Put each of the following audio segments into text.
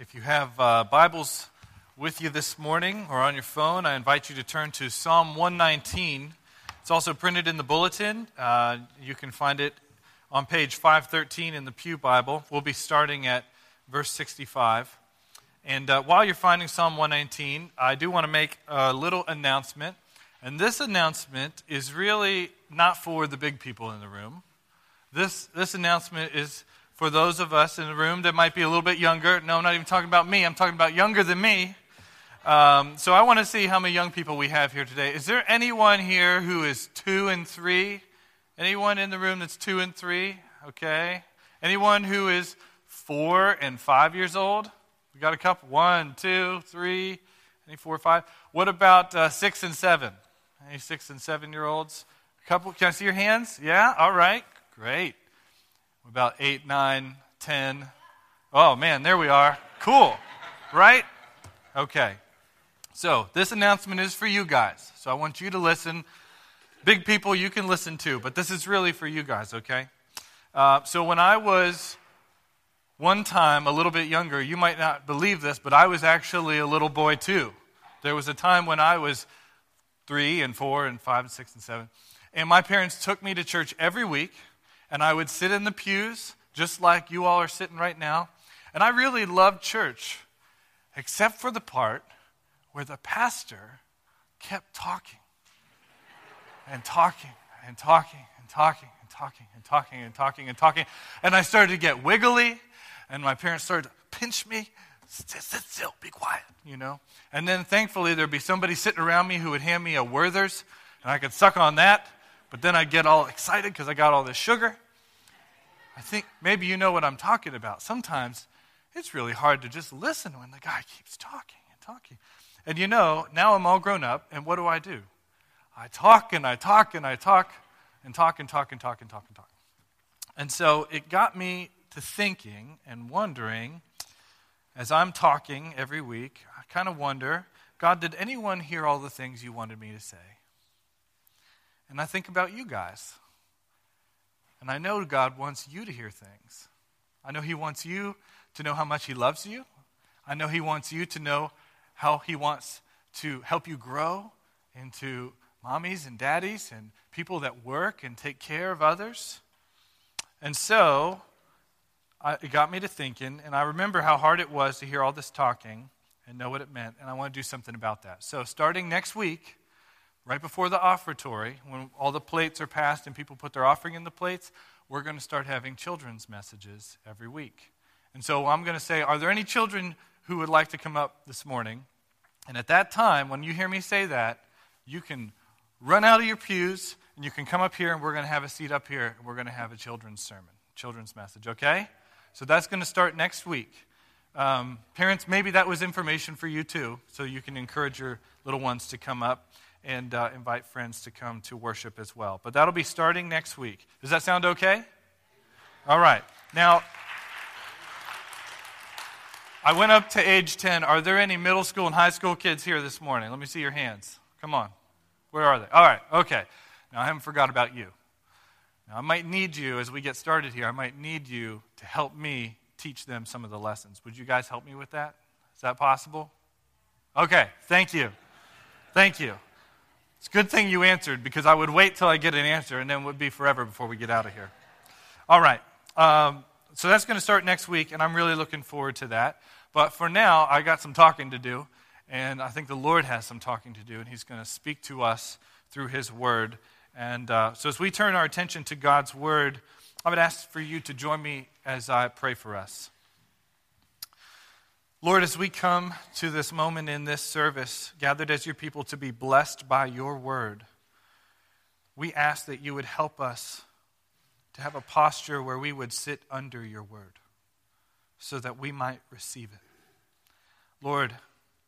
If you have uh, Bibles with you this morning or on your phone, I invite you to turn to Psalm 119. It's also printed in the bulletin. Uh, you can find it on page 513 in the Pew Bible. We'll be starting at verse 65. And uh, while you're finding Psalm 119, I do want to make a little announcement. And this announcement is really not for the big people in the room. This, this announcement is for those of us in the room that might be a little bit younger. No, I'm not even talking about me, I'm talking about younger than me. Um, so I want to see how many young people we have here today. Is there anyone here who is two and three? Anyone in the room that's two and three? Okay. Anyone who is four and five years old? We got a couple. One, two, three, any four or five? What about uh, six and seven? Any six and seven year olds? A couple. Can I see your hands? Yeah? All right. Great about eight, nine, ten. Oh man, there we are. Cool. Right? Okay. So this announcement is for you guys. So I want you to listen. Big people, you can listen too, but this is really for you guys, okay? Uh, so when I was one time a little bit younger, you might not believe this, but I was actually a little boy too. There was a time when I was three and four and five and six and seven, and my parents took me to church every week and I would sit in the pews, just like you all are sitting right now. And I really loved church, except for the part where the pastor kept talking and talking and talking and talking and talking and talking and talking and talking. And I started to get wiggly, and my parents started to pinch me. Sit, sit still, be quiet, you know. And then thankfully there'd be somebody sitting around me who would hand me a Werther's, and I could suck on that but then I get all excited because I got all this sugar. I think maybe you know what I'm talking about. Sometimes it's really hard to just listen when the guy keeps talking and talking. And you know, now I'm all grown up, and what do I do? I talk and I talk and I talk and talk and talk and talk and talk and talk. And so it got me to thinking and wondering as I'm talking every week, I kind of wonder God, did anyone hear all the things you wanted me to say? And I think about you guys. And I know God wants you to hear things. I know He wants you to know how much He loves you. I know He wants you to know how He wants to help you grow into mommies and daddies and people that work and take care of others. And so I, it got me to thinking, and I remember how hard it was to hear all this talking and know what it meant, and I want to do something about that. So starting next week, right before the offertory, when all the plates are passed and people put their offering in the plates, we're going to start having children's messages every week. And so I'm going to say, Are there any children who would like to come up this morning? And at that time, when you hear me say that, you can run out of your pews and you can come up here and we're going to have a seat up here and we're going to have a children's sermon, children's message, okay? So that's going to start next week. Um, parents, maybe that was information for you too, so you can encourage your little ones to come up and uh, invite friends to come to worship as well. But that'll be starting next week. Does that sound okay? All right. Now, I went up to age 10. Are there any middle school and high school kids here this morning? Let me see your hands. Come on. Where are they? All right. Okay. Now, I haven't forgot about you. Now, I might need you as we get started here. I might need you to help me teach them some of the lessons. Would you guys help me with that? Is that possible? Okay. Thank you. Thank you. It's a good thing you answered because I would wait till I get an answer and then it would be forever before we get out of here. All right. Um, so that's going to start next week, and I'm really looking forward to that. But for now, I got some talking to do, and I think the Lord has some talking to do, and He's going to speak to us through His Word. And uh, so as we turn our attention to God's Word, I would ask for you to join me as I pray for us. Lord, as we come to this moment in this service, gathered as your people to be blessed by your word, we ask that you would help us to have a posture where we would sit under your word so that we might receive it. Lord,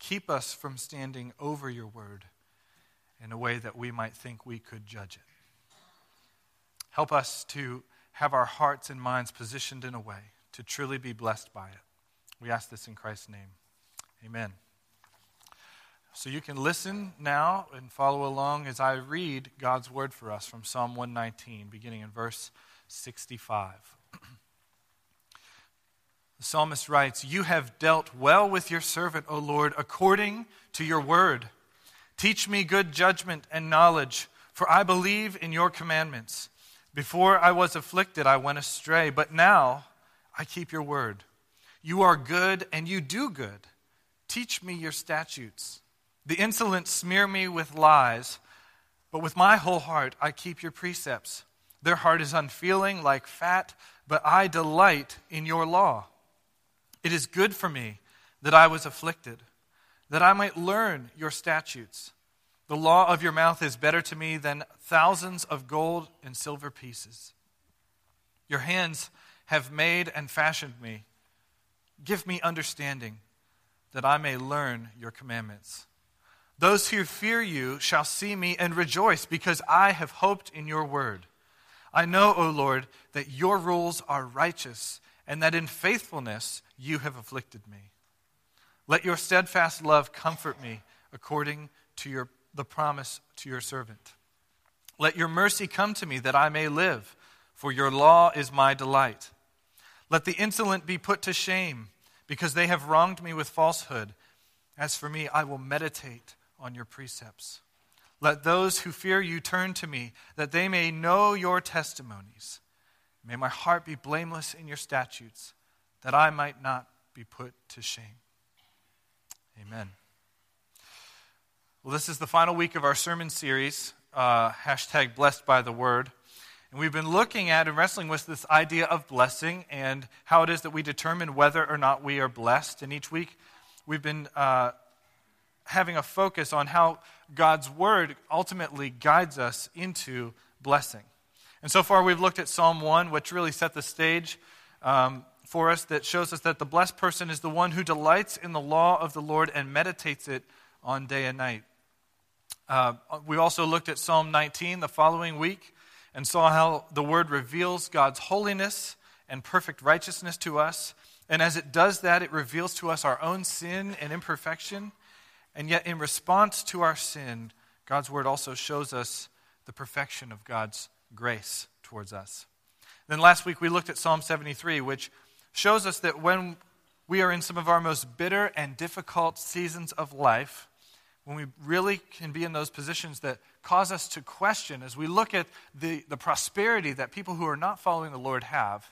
keep us from standing over your word in a way that we might think we could judge it. Help us to have our hearts and minds positioned in a way to truly be blessed by it. We ask this in Christ's name. Amen. So you can listen now and follow along as I read God's word for us from Psalm 119, beginning in verse 65. The psalmist writes, You have dealt well with your servant, O Lord, according to your word. Teach me good judgment and knowledge, for I believe in your commandments. Before I was afflicted, I went astray, but now I keep your word. You are good and you do good. Teach me your statutes. The insolent smear me with lies, but with my whole heart I keep your precepts. Their heart is unfeeling like fat, but I delight in your law. It is good for me that I was afflicted, that I might learn your statutes. The law of your mouth is better to me than thousands of gold and silver pieces. Your hands have made and fashioned me. Give me understanding, that I may learn your commandments. Those who fear you shall see me and rejoice, because I have hoped in your word. I know, O Lord, that your rules are righteous, and that in faithfulness you have afflicted me. Let your steadfast love comfort me according to your, the promise to your servant. Let your mercy come to me that I may live, for your law is my delight. Let the insolent be put to shame, because they have wronged me with falsehood. As for me, I will meditate on your precepts. Let those who fear you turn to me, that they may know your testimonies. May my heart be blameless in your statutes, that I might not be put to shame. Amen. Well, this is the final week of our sermon series, uh, hashtag blessed by the word. And we've been looking at and wrestling with this idea of blessing and how it is that we determine whether or not we are blessed. And each week we've been uh, having a focus on how God's word ultimately guides us into blessing. And so far, we've looked at Psalm 1, which really set the stage um, for us, that shows us that the blessed person is the one who delights in the law of the Lord and meditates it on day and night. Uh, we also looked at Psalm 19 the following week and saw how the word reveals God's holiness and perfect righteousness to us. And as it does that, it reveals to us our own sin and imperfection and yet, in response to our sin, God's word also shows us the perfection of God's grace towards us. Then last week we looked at Psalm 73, which shows us that when we are in some of our most bitter and difficult seasons of life, when we really can be in those positions that cause us to question as we look at the, the prosperity that people who are not following the Lord have,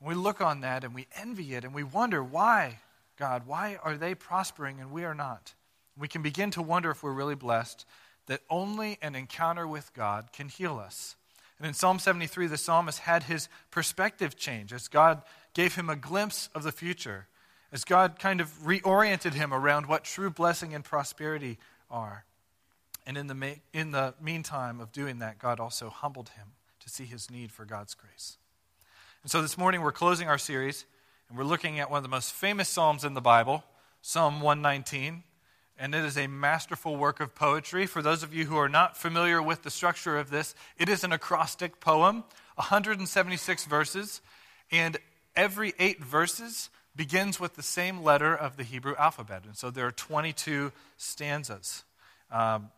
we look on that and we envy it and we wonder why God? Why are they prospering and we are not? We can begin to wonder if we're really blessed that only an encounter with God can heal us. And in Psalm 73, the psalmist had his perspective change as God gave him a glimpse of the future, as God kind of reoriented him around what true blessing and prosperity are. And in the, in the meantime of doing that, God also humbled him to see his need for God's grace. And so this morning, we're closing our series and we're looking at one of the most famous Psalms in the Bible, Psalm 119. And it is a masterful work of poetry. For those of you who are not familiar with the structure of this, it is an acrostic poem, 176 verses, and every eight verses begins with the same letter of the Hebrew alphabet. And so there are 22 stanzas. Um,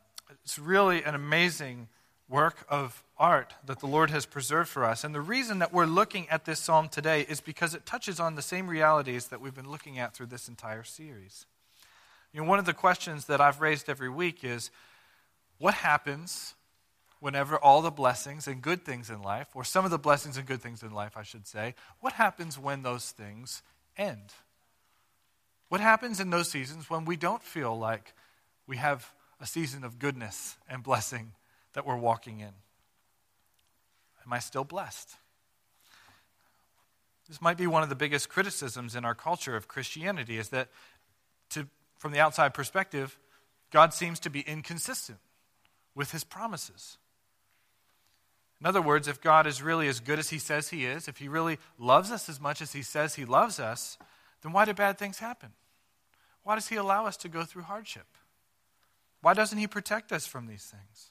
it's really an amazing work of art that the Lord has preserved for us. And the reason that we're looking at this psalm today is because it touches on the same realities that we've been looking at through this entire series. You know, one of the questions that I've raised every week is what happens whenever all the blessings and good things in life, or some of the blessings and good things in life, I should say, what happens when those things end? What happens in those seasons when we don't feel like we have a season of goodness and blessing that we're walking in? Am I still blessed? This might be one of the biggest criticisms in our culture of Christianity is that, to, from the outside perspective, God seems to be inconsistent with his promises. In other words, if God is really as good as he says he is, if he really loves us as much as he says he loves us, then why do bad things happen? Why does he allow us to go through hardship? Why doesn't he protect us from these things?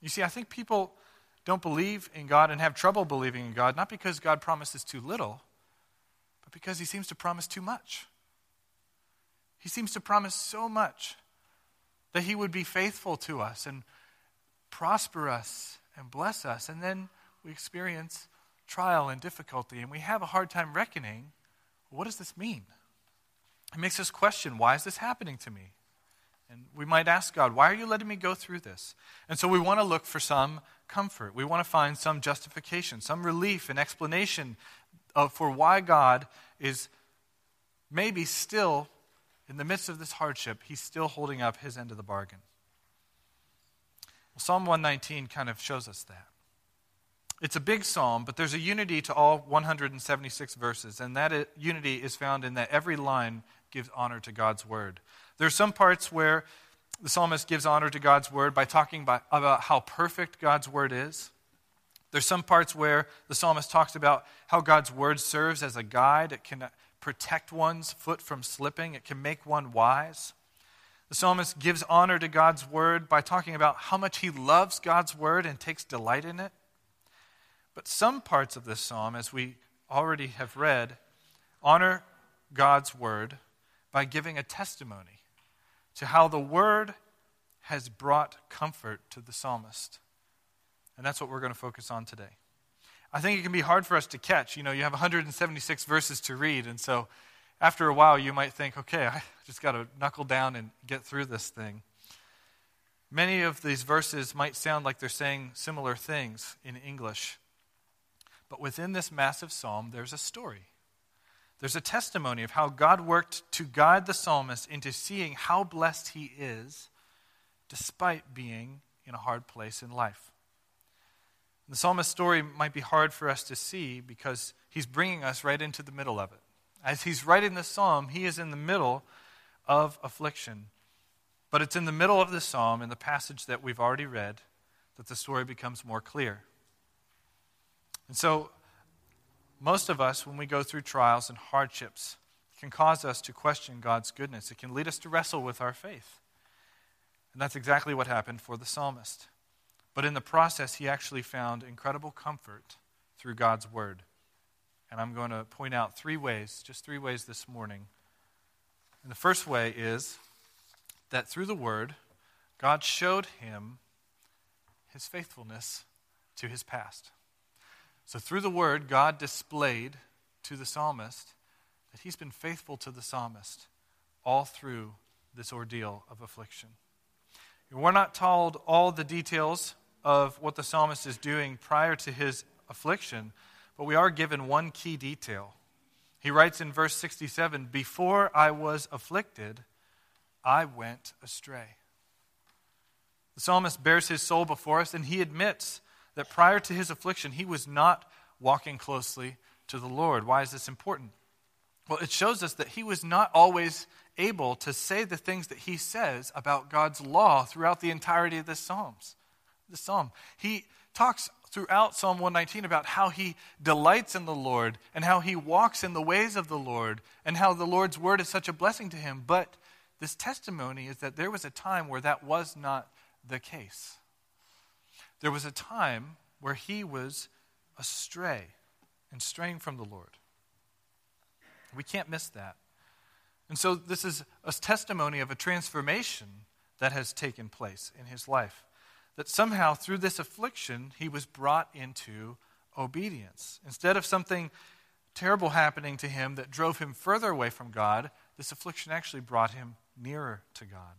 You see, I think people don't believe in God and have trouble believing in God, not because God promises too little, but because he seems to promise too much. He seems to promise so much that he would be faithful to us and prosper us and bless us. And then we experience trial and difficulty, and we have a hard time reckoning what does this mean? It makes us question why is this happening to me? And we might ask God, why are you letting me go through this? And so we want to look for some comfort. We want to find some justification, some relief and explanation of, for why God is maybe still, in the midst of this hardship, he's still holding up his end of the bargain. Well, psalm 119 kind of shows us that. It's a big psalm, but there's a unity to all 176 verses, and that unity is found in that every line gives honor to God's word. There are some parts where the psalmist gives honor to God's word by talking about, how perfect God's word is. There's some parts where the psalmist talks about how God's word serves as a guide. It can protect one's foot from slipping, it can make one wise. The psalmist gives honor to God's word by talking about how much he loves God's word and takes delight in it. But some parts of this psalm, as we already have read, honor God's word by giving a testimony to how the word has brought comfort to the psalmist. And that's what we're going to focus on today. I think it can be hard for us to catch. You know, you have 176 verses to read, and so after a while you might think, okay, I just got to knuckle down and get through this thing. Many of these verses might sound like they're saying similar things in English. But within this massive psalm, there's a story. There's a testimony of how God worked to guide the psalmist into seeing how blessed he is despite being in a hard place in life. The psalmist's story might be hard for us to see because he's bringing us right into the middle of it. As he's writing the psalm, he is in the middle of affliction. But it's in the middle of the psalm, in the passage that we've already read, that the story becomes more clear. And so, most of us, when we go through trials and hardships, can cause us to question God's goodness. It can lead us to wrestle with our faith. And that's exactly what happened for the psalmist. But in the process, he actually found incredible comfort through God's word. And I'm going to point out three ways, just three ways this morning. And the first way is that through the word, God showed him his faithfulness to his past. So through the word, God displayed to the psalmist that he's been faithful to the psalmist all through this ordeal of affliction. We're not told all the details of what the psalmist is doing prior to his affliction, but we are given one key detail. He writes in verse 67 Before I was afflicted, I went astray. The psalmist bares his soul before us, and he admits that prior to his affliction, he was not walking closely to the Lord. Why is this important? Well, it shows us that he was not always able to say the things that he says about God's law throughout the entirety of the Psalms the psalm. He talks throughout Psalm 119 about how he delights in the Lord and how he walks in the ways of the Lord and how the Lord's word is such a blessing to him. But this testimony is that there was a time where that was not the case. There was a time where he was astray and straying from the Lord. We can't miss that. And so, this is a testimony of a transformation that has taken place in his life that somehow through this affliction he was brought into obedience. Instead of something terrible happening to him that drove him further away from God, this affliction actually brought him nearer to God.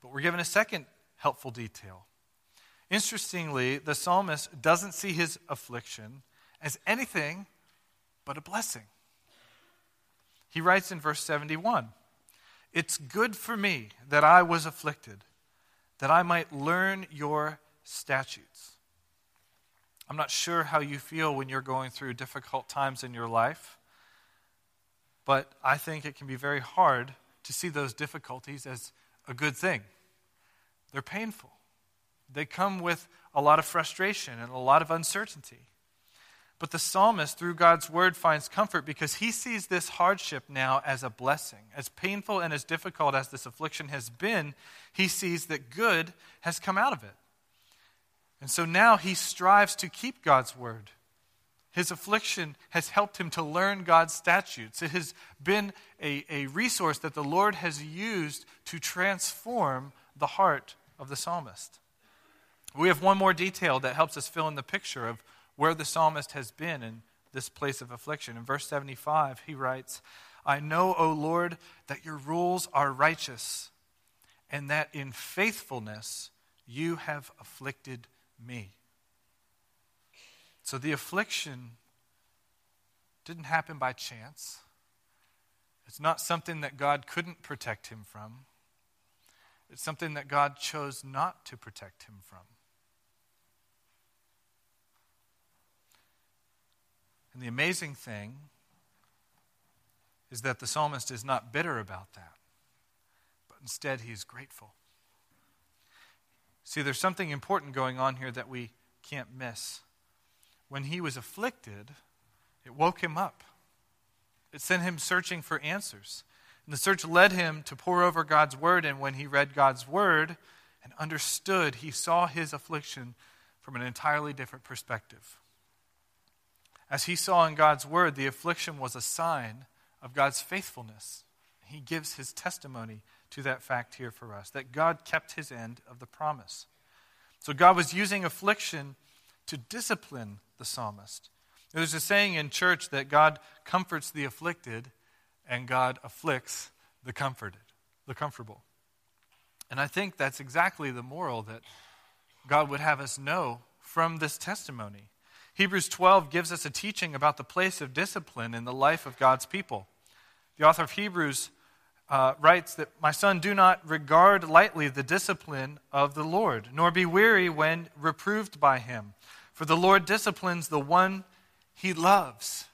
But we're given a second helpful detail. Interestingly, the psalmist doesn't see his affliction as anything but a blessing. He writes in verse 71 It's good for me that I was afflicted that I might learn your statutes. I'm not sure how you feel when you're going through difficult times in your life, but I think it can be very hard to see those difficulties as a good thing. They're painful, they come with a lot of frustration and a lot of uncertainty. But the psalmist, through God's word, finds comfort because he sees this hardship now as a blessing. As painful and as difficult as this affliction has been, he sees that good has come out of it. And so now he strives to keep God's word. His affliction has helped him to learn God's statutes. It has been a, a resource that the Lord has used to transform the heart of the psalmist. We have one more detail that helps us fill in the picture of where the psalmist has been in this place of affliction. In verse 75, he writes, I know, O Lord, that your rules are righteous, and that in faithfulness you have afflicted me. So the affliction didn't happen by chance. It's not something that God couldn't protect him from. It's something that God chose not to protect him from. And the amazing thing is that the psalmist is not bitter about that, but instead he is grateful. See, there's something important going on here that we can't miss. When he was afflicted, it woke him up. It sent him searching for answers. And the search led him to pore over God's word, and when he read God's word and understood, he saw his affliction from an entirely different perspective. As he saw in God's word, the affliction was a sign of God's faithfulness. He gives his testimony to that fact here for us that God kept his end of the promise. So God was using affliction to discipline the psalmist. There's a saying in church that God comforts the afflicted and God afflicts the comforted, the comfortable. And I think that's exactly the moral that God would have us know from this testimony. Hebrews 12 gives us a teaching about the place of discipline in the life of God's people. The author of Hebrews uh, writes that, My son, do not regard lightly the discipline of the Lord, nor be weary when reproved by him. For the Lord disciplines the one he loves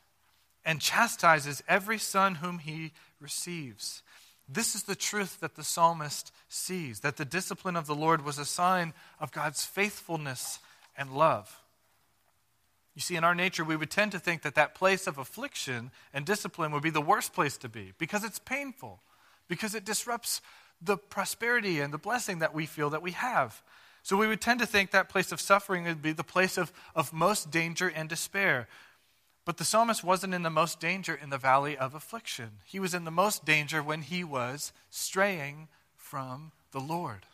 and chastises every son whom he receives. This is the truth that the psalmist sees that the discipline of the Lord was a sign of God's faithfulness and love. You see, in our nature, we would tend to think that that place of affliction and discipline would be the worst place to be because it's painful, because it disrupts the prosperity and the blessing that we feel that we have. So we would tend to think that place of suffering would be the place of, of most danger and despair. But the psalmist wasn't in the most danger in the valley of affliction. He was in the most danger when he was straying from the Lord.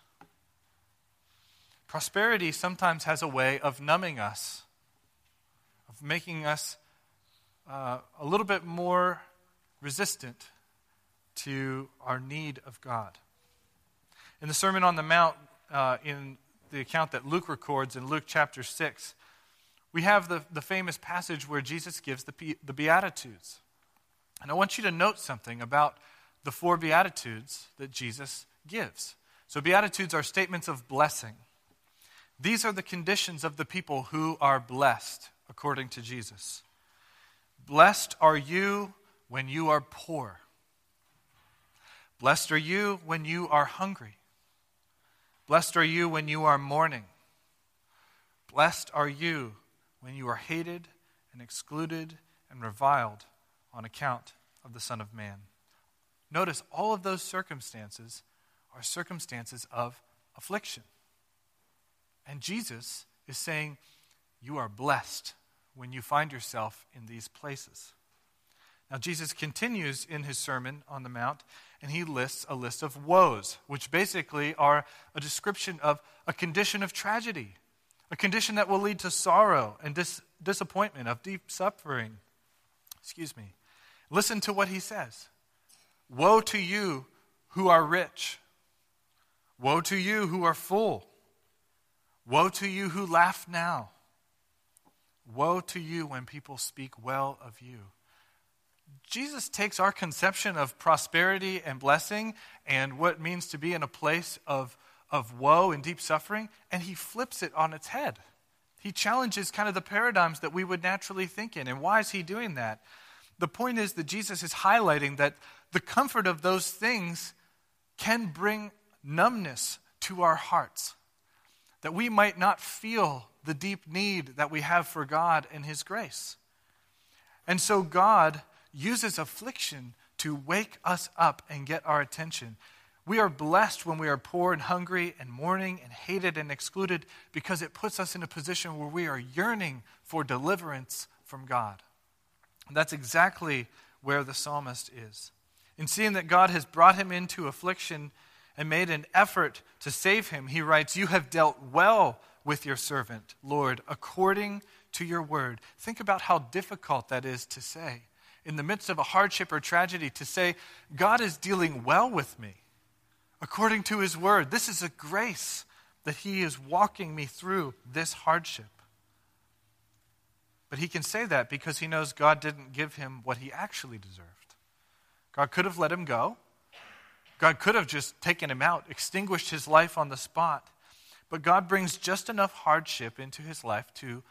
Prosperity sometimes has a way of numbing us making us uh, a little bit more resistant to our need of God. In the Sermon on the Mount, uh, in the account that Luke records in Luke chapter 6, we have the, the famous passage where Jesus gives the, the Beatitudes. And I want you to note something about the four Beatitudes that Jesus gives. So, Beatitudes are statements of blessing. These are the conditions of the people who are blessed according to Jesus. Blessed are you when you are poor. Blessed are you when you are hungry. Blessed are you when you are mourning. Blessed are you when you are hated and excluded and reviled on account of the Son of Man. Notice all of those circumstances are circumstances of affliction. And Jesus is saying, You are blessed when you find yourself in these places. Now, Jesus continues in his Sermon on the Mount, and he lists a list of woes, which basically are a description of a condition of tragedy, a condition that will lead to sorrow and dis- disappointment, of deep suffering. Excuse me. Listen to what he says Woe to you who are rich! Woe to you who are full! Woe to you who laugh now! Woe to you when people speak well of you. Jesus takes our conception of prosperity and blessing and what it means to be in a place of, of woe and deep suffering, and he flips it on its head. He challenges kind of the paradigms that we would naturally think in. And why is he doing that? The point is that Jesus is highlighting that the comfort of those things can bring numbness to our hearts, that we might not feel the deep need that we have for God and His grace. And so God uses affliction to wake us up and get our attention. We are blessed when we are poor and hungry and mourning and hated and excluded because it puts us in a position where we are yearning for deliverance from God. And that's exactly where the psalmist is. In seeing that God has brought him into affliction and made an effort to save him, he writes, You have dealt well with your servant, Lord, according to your word. Think about how difficult that is to say. In the midst of a hardship or tragedy, to say, God is dealing well with me according to his word. This is a grace that he is walking me through this hardship. But he can say that because he knows God didn't give him what he actually deserved. God could have let him go. God could have just taken him out, extinguished his life on the spot. But God brings just enough hardship into his life to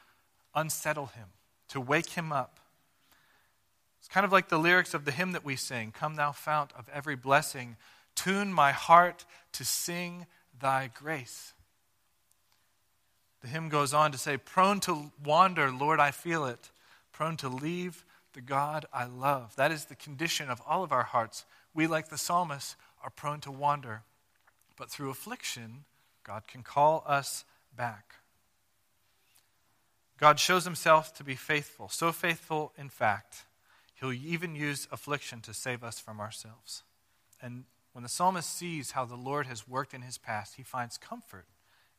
unsettle him, to wake him up. It's kind of like the lyrics of the hymn that we sing Come, thou fount of every blessing, tune my heart to sing thy grace. The hymn goes on to say, Prone to wander, Lord, I feel it. Prone to leave the God I love. That is the condition of all of our hearts. We, like the psalmist, are prone to wander. But through affliction, God can call us back. God shows himself to be faithful, so faithful, in fact, he'll even use affliction to save us from ourselves. And when the psalmist sees how the Lord has worked in his past, he finds comfort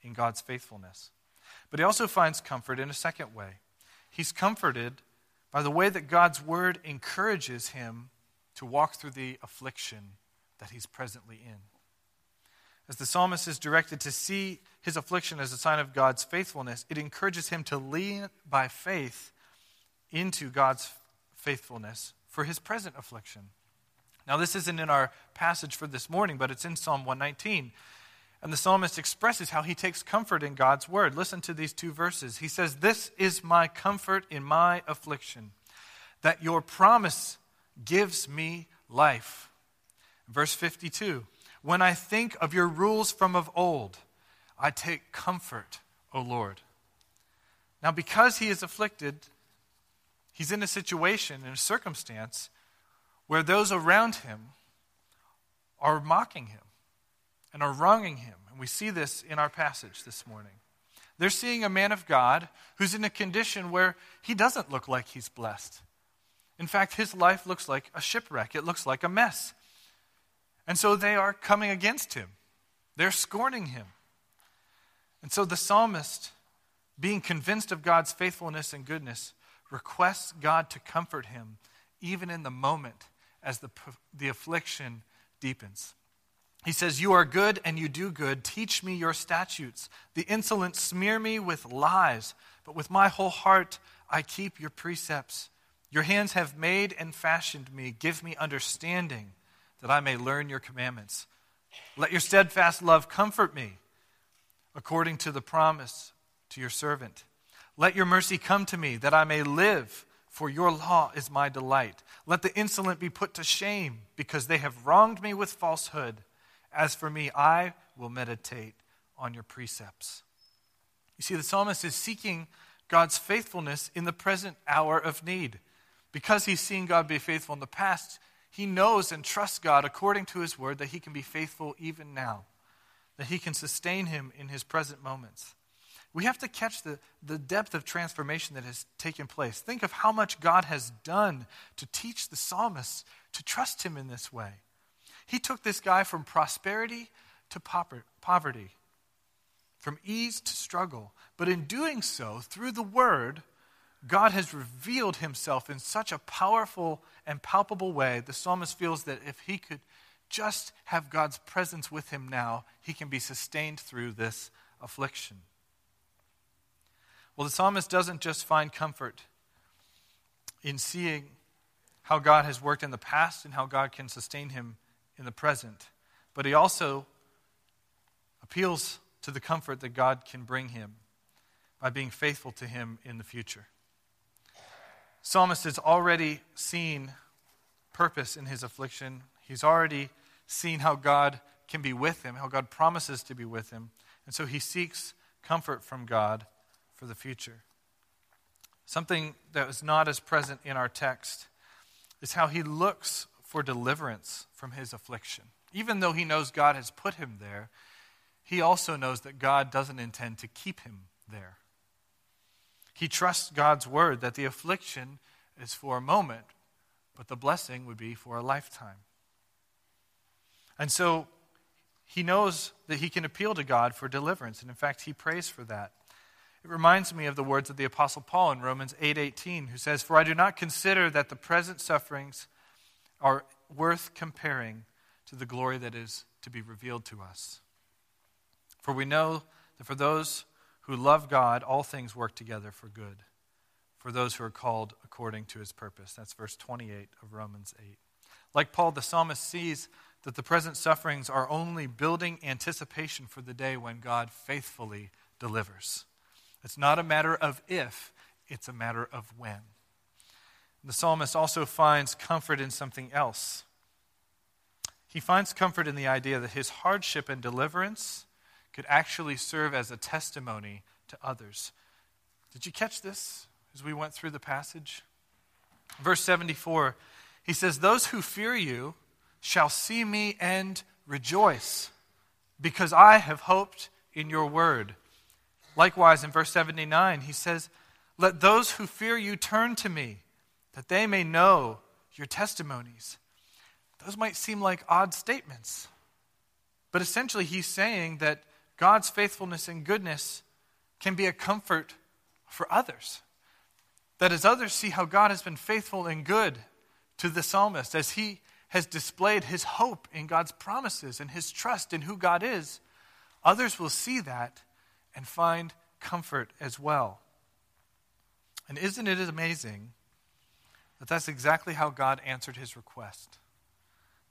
in God's faithfulness. But he also finds comfort in a second way. He's comforted by the way that God's word encourages him to walk through the affliction that he's presently in. As the psalmist is directed to see his affliction as a sign of God's faithfulness, it encourages him to lean by faith into God's faithfulness for his present affliction. Now, this isn't in our passage for this morning, but it's in Psalm 119. And the psalmist expresses how he takes comfort in God's word. Listen to these two verses. He says, This is my comfort in my affliction, that your promise gives me life. Verse 52 When I think of your rules from of old, I take comfort, O Lord. Now, because he is afflicted, he's in a situation, in a circumstance, where those around him are mocking him and are wronging him. And we see this in our passage this morning. They're seeing a man of God who's in a condition where he doesn't look like he's blessed. In fact, his life looks like a shipwreck, it looks like a mess. And so they are coming against him, they're scorning him. And so the psalmist, being convinced of God's faithfulness and goodness, requests God to comfort him even in the moment as the, the affliction deepens. He says, You are good and you do good. Teach me your statutes. The insolent smear me with lies, but with my whole heart I keep your precepts. Your hands have made and fashioned me. Give me understanding that I may learn your commandments. Let your steadfast love comfort me according to the promise to your servant. Let your mercy come to me that I may live, for your law is my delight. Let the insolent be put to shame because they have wronged me with falsehood. As for me, I will meditate on your precepts. You see, the psalmist is seeking God's faithfulness in the present hour of need. Because he's seen God be faithful in the past, he knows and trusts God according to his word that he can be faithful even now, that he can sustain him in his present moments. We have to catch the, the depth of transformation that has taken place. Think of how much God has done to teach the psalmist to trust him in this way. He took this guy from prosperity to poverty, from ease to struggle. But in doing so, through the word, God has revealed himself in such a powerful and palpable way. The psalmist feels that if he could just have God's presence with him now, he can be sustained through this affliction. Well, the psalmist doesn't just find comfort in seeing how God has worked in the past and how God can sustain him in the present, but he also appeals to the comfort that God can bring him by being faithful to him in the future. Psalmist has already seen purpose in his affliction. He's already seen how God can be with him, how God promises to be with him. And so he seeks comfort from God for the future. Something that was not as present in our text is how he looks for deliverance from his affliction. Even though he knows God has put him there, he also knows that God doesn't intend to keep him there. He trusts God's word that the affliction is for a moment, but the blessing would be for a lifetime. And so he knows that he can appeal to God for deliverance. And in fact, he prays for that. It reminds me of the words of the apostle Paul in Romans 8:18 who says, "For I do not consider that the present sufferings are worth comparing to the glory that is to be revealed to us. For we know that for those who love God, all things work together for good, for those who are called according to his purpose." That's verse 28 of Romans 8. Like Paul, the psalmist sees that the present sufferings are only building anticipation for the day when God faithfully delivers. It's not a matter of if, it's a matter of when. The psalmist also finds comfort in something else. He finds comfort in the idea that his hardship and deliverance could actually serve as a testimony to others. Did you catch this as we went through the passage? Verse 74, he says, Those who fear you shall see me and rejoice, because I have hoped in your word. Likewise, in verse 79, he says, Let those who fear you turn to me, that they may know your testimonies. Those might seem like odd statements, but essentially, he's saying that God's faithfulness and goodness can be a comfort for others. That as others see how God has been faithful and good to the psalmist, as he has displayed his hope in God's promises and his trust in who God is, others will see that and find comfort as well. And isn't it amazing that that's exactly how God answered his request?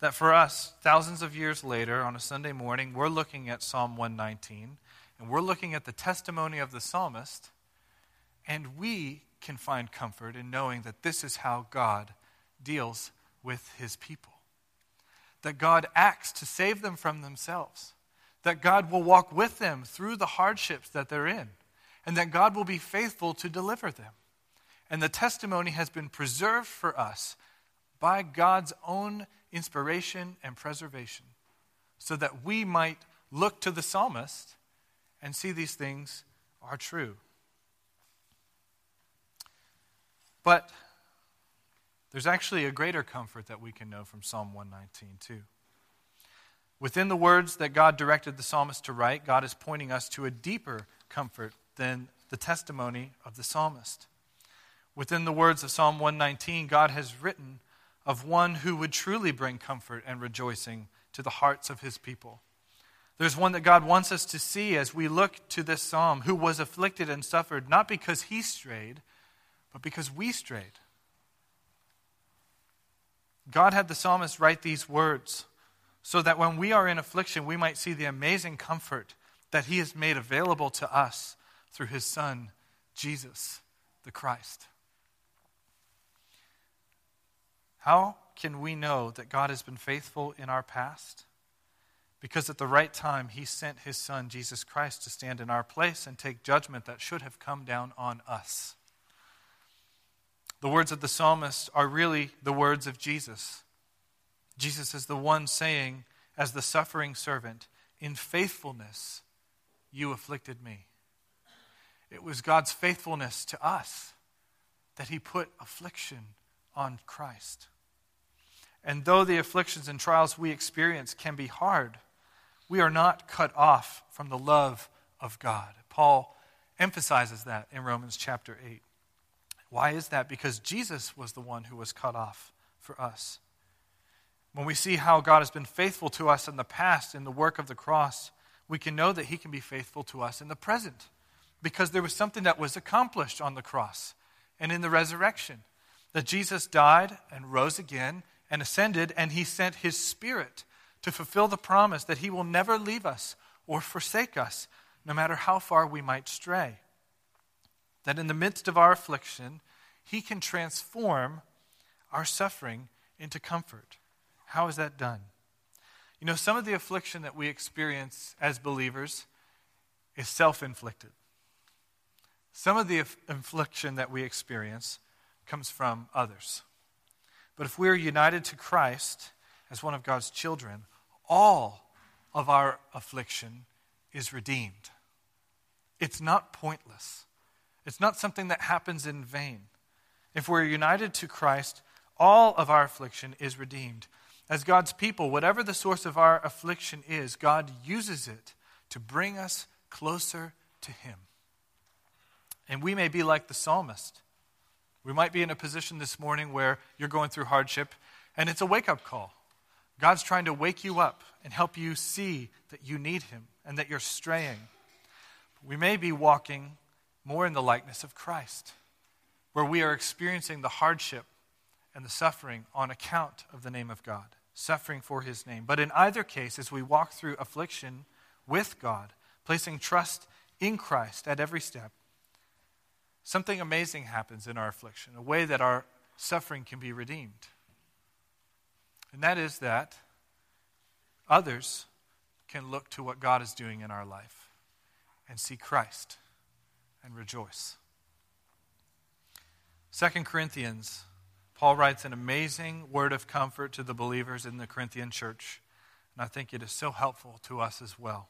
That for us, thousands of years later, on a Sunday morning, we're looking at Psalm 119 and we're looking at the testimony of the psalmist, and we can find comfort in knowing that this is how God deals with his people. That God acts to save them from themselves that God will walk with them through the hardships that they're in, and that God will be faithful to deliver them. And the testimony has been preserved for us by God's own inspiration and preservation, so that we might look to the psalmist and see these things are true. But there's actually a greater comfort that we can know from Psalm 119, too. Within the words that God directed the psalmist to write, God is pointing us to a deeper comfort than the testimony of the psalmist. Within the words of Psalm 119, God has written of one who would truly bring comfort and rejoicing to the hearts of his people. There's one that God wants us to see as we look to this psalm, who was afflicted and suffered, not because he strayed, but because we strayed. God had the psalmist write these words so that when we are in affliction, we might see the amazing comfort that He has made available to us through His Son, Jesus the Christ. How can we know that God has been faithful in our past? Because at the right time, He sent His Son, Jesus Christ, to stand in our place and take judgment that should have come down on us. The words of the psalmist are really the words of Jesus. Jesus is the one saying, as the suffering servant, In faithfulness you afflicted me. It was God's faithfulness to us that he put affliction on Christ. And though the afflictions and trials we experience can be hard, we are not cut off from the love of God. Paul emphasizes that in Romans chapter 8. Why is that? Because Jesus was the one who was cut off for us. When we see how God has been faithful to us in the past in the work of the cross, we can know that He can be faithful to us in the present because there was something that was accomplished on the cross and in the resurrection. That Jesus died and rose again and ascended, and He sent His Spirit to fulfill the promise that He will never leave us or forsake us, no matter how far we might stray. That in the midst of our affliction, He can transform our suffering into comfort. How is that done? You know, some of the affliction that we experience as believers is self inflicted. Some of the affliction that we experience comes from others. But if we are united to Christ as one of God's children, all of our affliction is redeemed. It's not pointless, it's not something that happens in vain. If we're united to Christ, all of our affliction is redeemed. As God's people, whatever the source of our affliction is, God uses it to bring us closer to Him. And we may be like the psalmist. We might be in a position this morning where you're going through hardship and it's a wake up call. God's trying to wake you up and help you see that you need Him and that you're straying. We may be walking more in the likeness of Christ, where we are experiencing the hardship and the suffering on account of the name of God, suffering for His name. But in either case, as we walk through affliction with God, placing trust in Christ at every step, something amazing happens in our affliction, a way that our suffering can be redeemed. And that is that others can look to what God is doing in our life and see Christ and rejoice. 2 Corinthians, Paul writes an amazing word of comfort to the believers in the Corinthian church, and I think it is so helpful to us as well.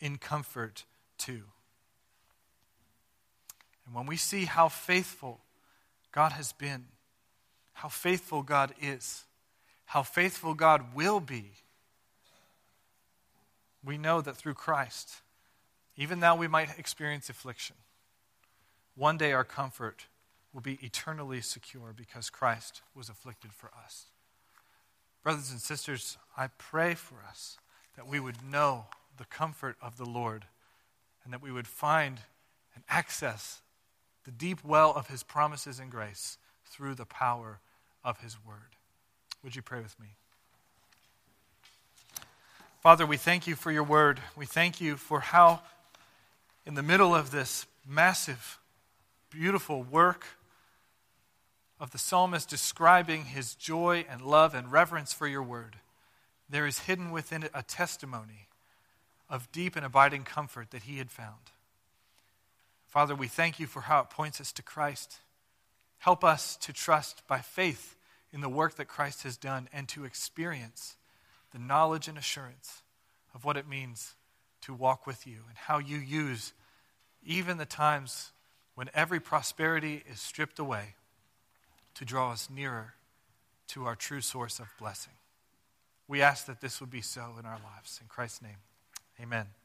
in comfort too. And when we see how faithful God has been, how faithful God is, how faithful God will be, we know that through Christ, even though we might experience affliction, one day our comfort will be eternally secure because Christ was afflicted for us. Brothers and sisters, I pray for us that we would know the comfort of the Lord and that we would find and access the deep well of his promises and grace through the power of his word. Would you pray with me? Father, we thank you for your word. We thank you for how, in the middle of this massive, beautiful work of the psalmist describing his joy and love and reverence for your word, there is hidden within it a testimony of deep and abiding comfort that he had found. Father, we thank you for how it points us to Christ. Help us to trust by faith in the work that Christ has done and to experience the knowledge and assurance of what it means to walk with you and how you use even the times when every prosperity is stripped away to draw us nearer to our true source of blessing. We ask that this would be so in our lives. In Christ's name, amen.